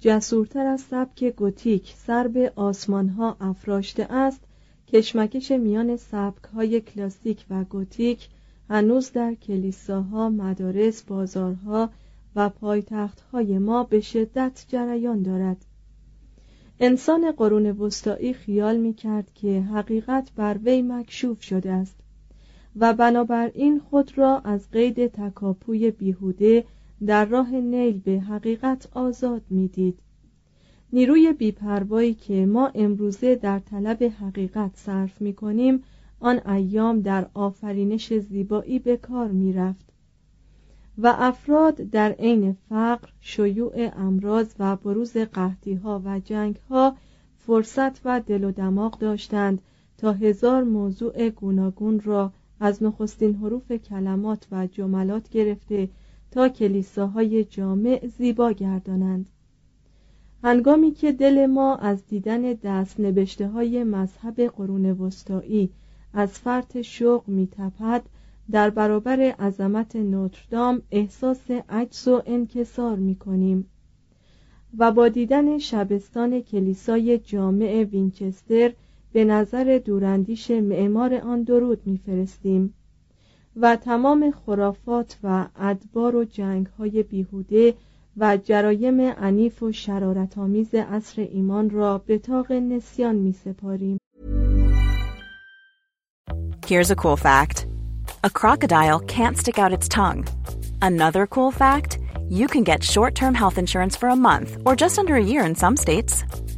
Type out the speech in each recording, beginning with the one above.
جسورتر از سبک گوتیک سر به آسمانها افراشته است. کشمکش میان سبکهای کلاسیک و گوتیک هنوز در کلیساها مدارس بازارها و پایتختهای ما به شدت جریان دارد. انسان قرون وسطایی خیال می کرد که حقیقت بر وی مکشوف شده است و بنابراین خود را از قید تکاپوی بیهوده در راه نیل به حقیقت آزاد می‌دید. نیروی بیپروایی که ما امروزه در طلب حقیقت صرف می کنیم آن ایام در آفرینش زیبایی به کار می رفت و افراد در عین فقر، شیوع امراض و بروز قحطی ها و جنگ ها فرصت و دل و دماغ داشتند تا هزار موضوع گوناگون را از نخستین حروف کلمات و جملات گرفته تا کلیساهای جامع زیبا گردانند. هنگامی که دل ما از دیدن دست نبشته های مذهب قرون وسطایی از فرط شوق میتپد در برابر عظمت نوتردام احساس عجز و انکسار می کنیم و با دیدن شبستان کلیسای جامع وینچستر به نظر دوراندیش معمار آن درود میفرستیم. و تمام خرافات و ادبار و جنگ های بیهوده و جرایم عنیف و شرارتآمیز عصر ایمان را به تاق نسیان می سپاریم. Here's a cool fact. A crocodile can't stick out its tongue. Another cool fact, you can get short-term health insurance for a month or just under a year in some states.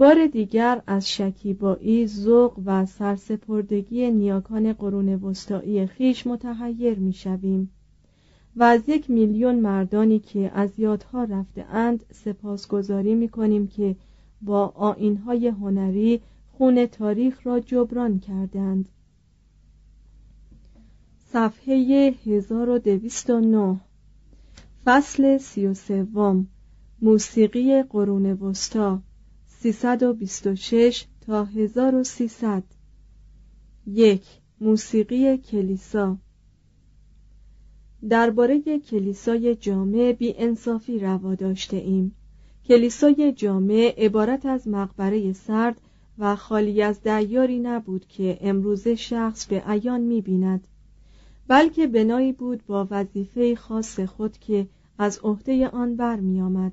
بار دیگر از شکیبایی، ذوق و سرسپردگی نیاکان قرون وسطایی خیش متحیر می‌شویم و از یک میلیون مردانی که از یادها رفته اند سپاسگزاری می کنیم که با آینهای هنری خون تاریخ را جبران کردند. صفحه 1209 فصل سی و سوم. موسیقی قرون وسطا. 326 تا 1300 یک موسیقی کلیسا. درباره کلیسای جامع بی انصافی روا داشته ایم. کلیسای جامع عبارت از مقبره سرد و خالی از دیاری نبود که امروزه شخص به عیان می‌بیند بلکه بنایی بود با وظیفه خاص خود که از عهده آن برمیآمد.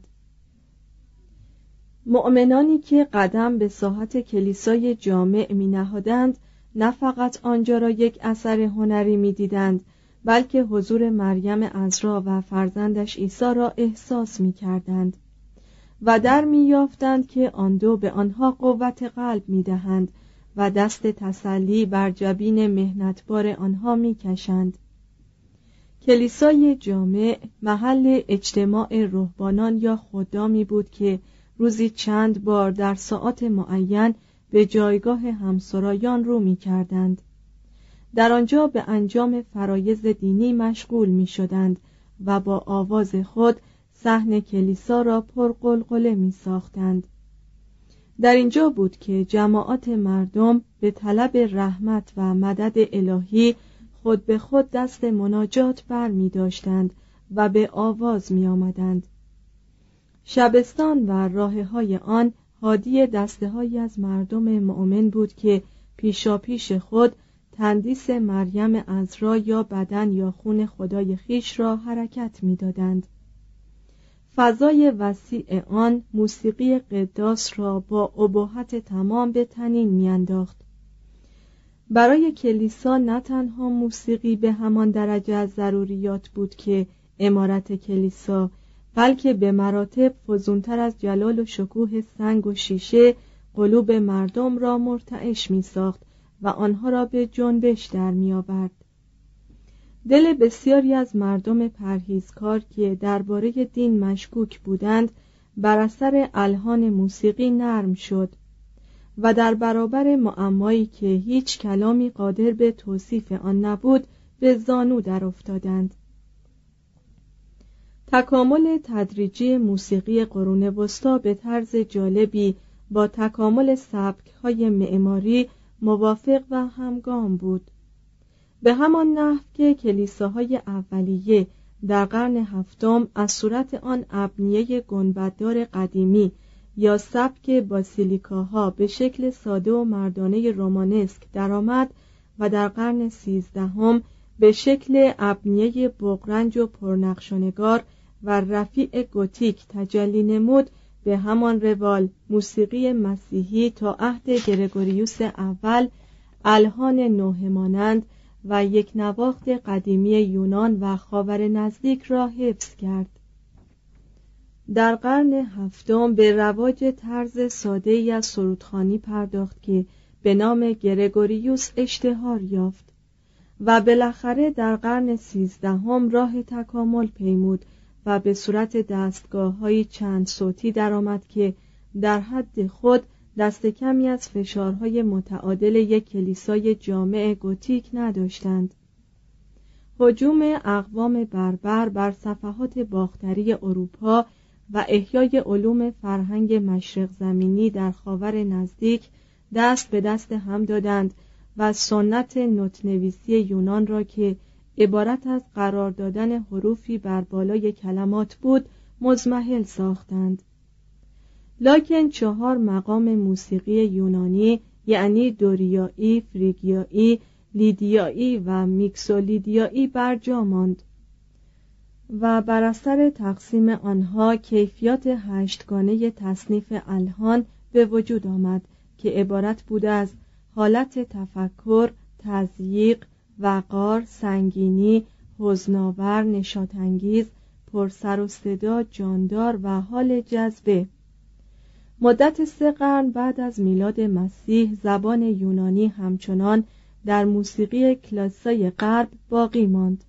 مؤمنانی که قدم به ساحت کلیسای جامع می نهادند نه فقط آنجا را یک اثر هنری می دیدند بلکه حضور مریم ازرا و فرزندش عیسی را احساس می کردند و در می یافتند که آن دو به آنها قوت قلب می دهند و دست تسلی بر جبین مهنتبار آنها می کشند. کلیسای جامع محل اجتماع روحانان یا خدامی بود که روزی چند بار در ساعات معین به جایگاه همسرایان رو می کردند. در آنجا به انجام فرایز دینی مشغول می شدند و با آواز خود صحن کلیسا را پرقلقله می ساختند. در اینجا بود که جماعات مردم به طلب رحمت و مدد الهی خود به خود دست مناجات بر می داشتند و به آواز می آمدند. شبستان و راه های آن حادی دسته از مردم مؤمن بود که پیشا پیش خود تندیس مریم ازرا یا بدن یا خون خدای خیش را حرکت می‌دادند. فضای وسیع آن موسیقی قداس را با ابهت تمام به تنین میانداخت برای کلیسا نه تنها موسیقی به همان درجه از ضروریات بود که امارت کلیسا بلکه به مراتب فزونتر از جلال و شکوه سنگ و شیشه قلوب مردم را مرتعش می ساخت و آنها را به جنبش در می آورد. دل بسیاری از مردم پرهیزکار که درباره دین مشکوک بودند بر اثر الهان موسیقی نرم شد و در برابر معمایی که هیچ کلامی قادر به توصیف آن نبود به زانو در افتادند تکامل تدریجی موسیقی قرون وسطا به طرز جالبی با تکامل سبک های معماری موافق و همگام بود. به همان نحو که کلیساهای اولیه در قرن هفتم از صورت آن ابنیه گنبددار قدیمی یا سبک باسیلیکاها به شکل ساده و مردانه رومانسک درآمد و در قرن سیزدهم به شکل ابنیه بغرنج و پرنقشنگار و رفیع گوتیک تجلی نمود به همان روال موسیقی مسیحی تا عهد گرگوریوس اول الهان نوه مانند و یک نواخت قدیمی یونان و خاور نزدیک را حفظ کرد. در قرن هفتم به رواج طرز ساده ای از سرودخانی پرداخت که به نام گرگوریوس اشتهار یافت و بالاخره در قرن سیزدهم راه تکامل پیمود و به صورت دستگاه های چند صوتی درآمد که در حد خود دست کمی از فشارهای متعادل یک کلیسای جامع گوتیک نداشتند. حجوم اقوام بربر بر صفحات باختری اروپا و احیای علوم فرهنگ مشرق زمینی در خاور نزدیک دست به دست هم دادند و سنت نوتنویسی یونان را که عبارت از قرار دادن حروفی بر بالای کلمات بود مزمحل ساختند. لاکن چهار مقام موسیقی یونانی یعنی دوریایی، فریگیایی، لیدیایی و میکسولیدیایی برجا ماند. و بر اثر تقسیم آنها کیفیات هشتگانه تصنیف الهان به وجود آمد که عبارت بود از حالت تفکر، تزییق، وقار، سنگینی، حزناور، نشاتانگیز، پرسر و صدا، جاندار و حال جذبه. مدت سه قرن بعد از میلاد مسیح زبان یونانی همچنان در موسیقی کلاسای غرب باقی ماند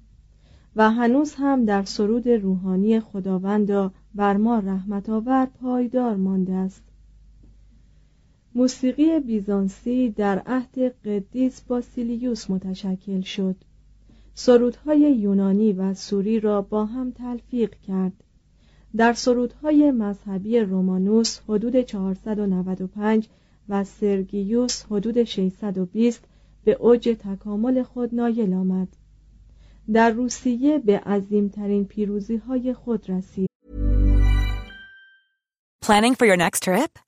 و هنوز هم در سرود روحانی خداوندا بر ما رحمت آور پایدار مانده است. موسیقی بیزانسی در عهد قدیس باسیلیوس متشکل شد سرودهای یونانی و سوری را با هم تلفیق کرد در سرودهای مذهبی رومانوس حدود 495 و سرگیوس حدود 620 به اوج تکامل خود نایل آمد در روسیه به عظیمترین پیروزی های خود رسید. Planning for your next trip?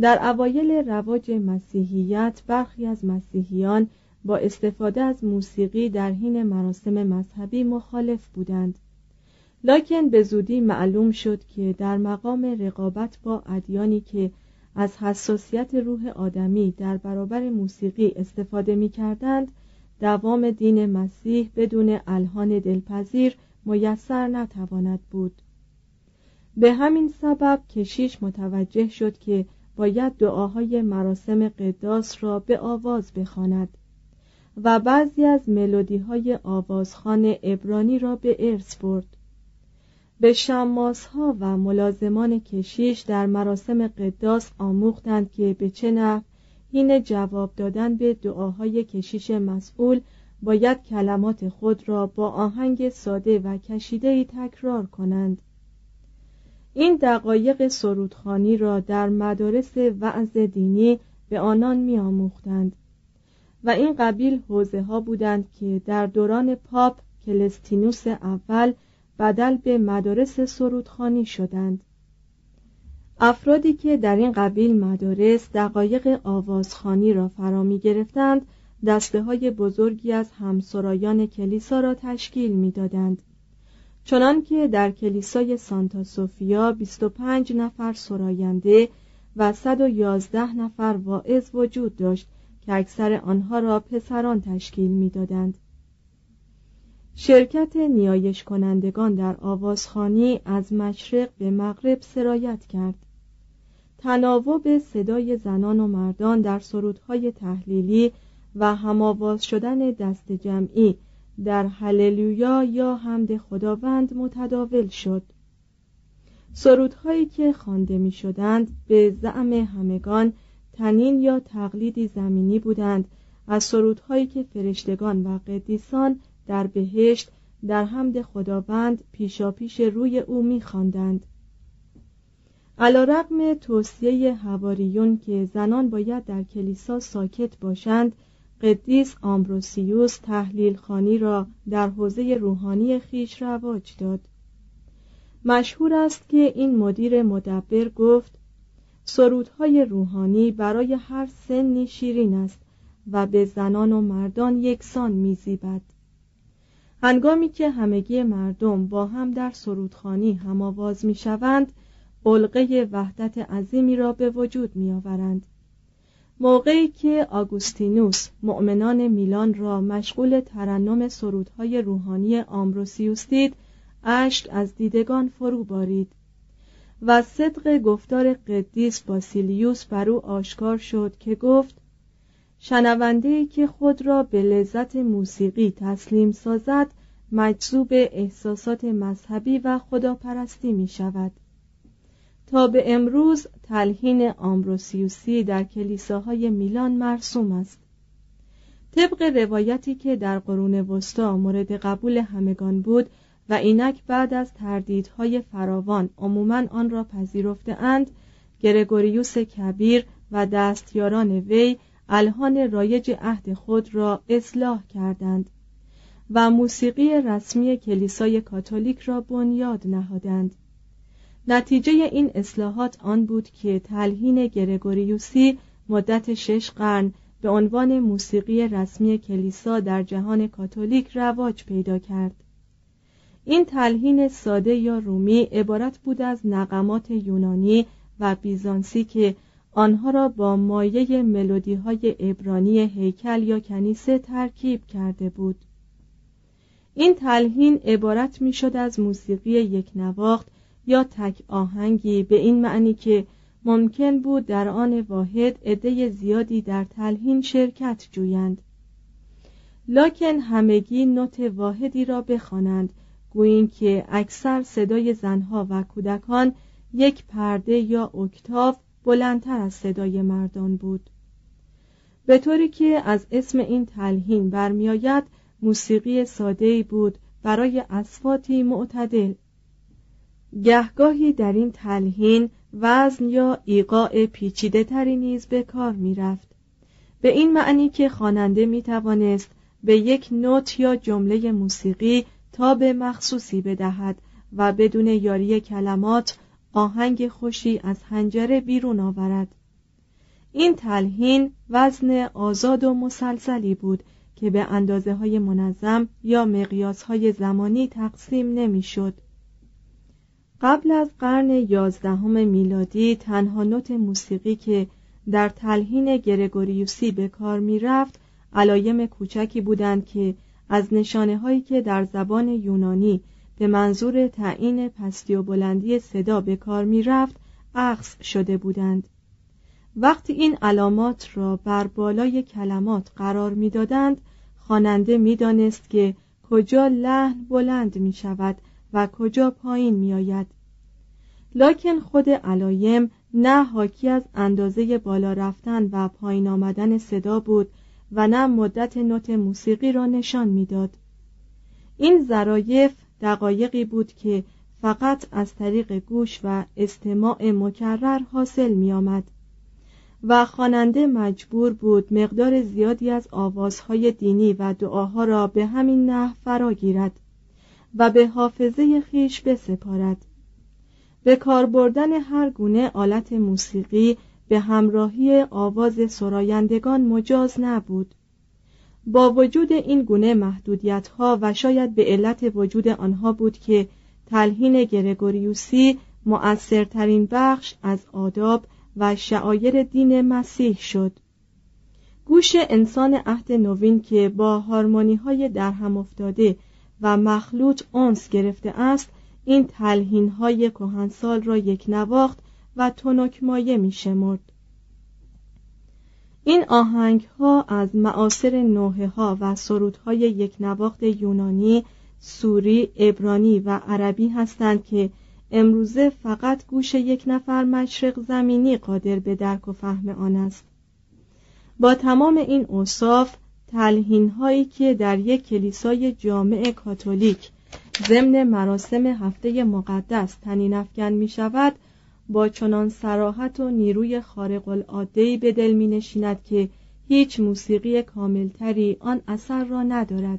در اوایل رواج مسیحیت برخی از مسیحیان با استفاده از موسیقی در حین مراسم مذهبی مخالف بودند. لکن به زودی معلوم شد که در مقام رقابت با ادیانی که از حساسیت روح آدمی در برابر موسیقی استفاده می کردند دوام دین مسیح بدون الهان دلپذیر میسر نتواند بود. به همین سبب کشیش متوجه شد که باید دعاهای مراسم قداس را به آواز بخواند و بعضی از ملودی های آوازخان ابرانی را به ارث برد. به شماس ها و ملازمان کشیش در مراسم قداس آموختند که به چه نحو این جواب دادن به دعاهای کشیش مسئول باید کلمات خود را با آهنگ ساده و کشیده‌ای تکرار کنند. این دقایق سرودخانی را در مدارس وعظ دینی به آنان میآموختند و این قبیل حوزه ها بودند که در دوران پاپ کلستینوس اول بدل به مدارس سرودخانی شدند افرادی که در این قبیل مدارس دقایق آوازخانی را فرا می گرفتند دسته های بزرگی از همسرایان کلیسا را تشکیل می‌دادند. چنان که در کلیسای سانتا سوفیا 25 نفر سراینده و 111 نفر واعظ وجود داشت که اکثر آنها را پسران تشکیل می‌دادند. شرکت نیایش کنندگان در آوازخانی از مشرق به مغرب سرایت کرد. تناوب صدای زنان و مردان در سرودهای تحلیلی و هماواز شدن دست جمعی در هللویا یا حمد خداوند متداول شد سرودهایی که خوانده می شدند به زعم همگان تنین یا تقلیدی زمینی بودند از سرودهایی که فرشتگان و قدیسان در بهشت در حمد خداوند پیشاپیش روی او می خواندند. علا رقم توصیه هواریون که زنان باید در کلیسا ساکت باشند قدیس آمبروسیوس تحلیل خانی را در حوزه روحانی خیش رواج داد. مشهور است که این مدیر مدبر گفت سرودهای روحانی برای هر سنی شیرین است و به زنان و مردان یکسان میزیبد. هنگامی که همگی مردم با هم در سرودخانی هم آواز می‌شوند علقه وحدت عظیمی را به وجود میآورند. موقعی که آگوستینوس مؤمنان میلان را مشغول ترنم سرودهای روحانی آمبروسیوس دید اشک از دیدگان فرو بارید و صدق گفتار قدیس باسیلیوس بر او آشکار شد که گفت شنونده که خود را به لذت موسیقی تسلیم سازد مجذوب احساسات مذهبی و خداپرستی می شود تا به امروز تلحین آمبروسیوسی در کلیساهای میلان مرسوم است. طبق روایتی که در قرون وسطا مورد قبول همگان بود و اینک بعد از تردیدهای فراوان عموما آن را پذیرفته اند گرگوریوس کبیر و دستیاران وی الهان رایج عهد خود را اصلاح کردند و موسیقی رسمی کلیسای کاتولیک را بنیاد نهادند. نتیجه این اصلاحات آن بود که تلحین گرگوریوسی مدت شش قرن به عنوان موسیقی رسمی کلیسا در جهان کاتولیک رواج پیدا کرد. این تلحین ساده یا رومی عبارت بود از نقمات یونانی و بیزانسی که آنها را با مایه ملودی های ابرانی هیکل یا کنیسه ترکیب کرده بود. این تلحین عبارت می شد از موسیقی یک نواخت یا تک آهنگی به این معنی که ممکن بود در آن واحد عده زیادی در تلحین شرکت جویند. لکن همگی نوت واحدی را بخوانند گویین که اکثر صدای زنها و کودکان یک پرده یا اکتاف بلندتر از صدای مردان بود. به طوری که از اسم این تلحین برمیآید موسیقی ساده بود برای اسفاتی معتدل. گهگاهی در این تلحین وزن یا ایقاع پیچیده تری نیز به کار می رفت. به این معنی که خواننده می توانست به یک نوت یا جمله موسیقی تاب مخصوصی بدهد و بدون یاری کلمات آهنگ خوشی از هنجره بیرون آورد این تلحین وزن آزاد و مسلسلی بود که به اندازه های منظم یا مقیاس های زمانی تقسیم نمی‌شد. قبل از قرن یازدهم میلادی تنها نوت موسیقی که در تلحین گرگوریوسی به کار می رفت علایم کوچکی بودند که از نشانه هایی که در زبان یونانی به منظور تعیین پستی و بلندی صدا به کار می رفت عقص شده بودند. وقتی این علامات را بر بالای کلمات قرار می‌دادند خواننده می‌دانست که کجا لحن بلند می شود و کجا پایین می آید لکن خود علایم نه حاکی از اندازه بالا رفتن و پایین آمدن صدا بود و نه مدت نوت موسیقی را نشان می‌داد. این ظرایف دقایقی بود که فقط از طریق گوش و استماع مکرر حاصل می آمد و خواننده مجبور بود مقدار زیادی از آوازهای دینی و دعاها را به همین نحو فرا گیرد و به حافظه خیش بسپارد. به کار بردن هر گونه آلت موسیقی به همراهی آواز سرایندگان مجاز نبود. با وجود این گونه محدودیت ها و شاید به علت وجود آنها بود که تلحین گرگوریوسی مؤثرترین بخش از آداب و شعایر دین مسیح شد. گوش انسان عهد نوین که با هارمونی های در هم افتاده و مخلوط اونس گرفته است این تلحین های کهنسال را یک نواخت و تنک مایه می شمرد. این آهنگ ها از معاصر نوحه ها و های یک نواخت یونانی، سوری، ابرانی و عربی هستند که امروزه فقط گوش یک نفر مشرق زمینی قادر به درک و فهم آن است با تمام این اوصاف تلحین هایی که در یک کلیسای جامع کاتولیک ضمن مراسم هفته مقدس تنین افکن می شود با چنان سراحت و نیروی خارق العاده به دل می نشیند که هیچ موسیقی کاملتری آن اثر را ندارد.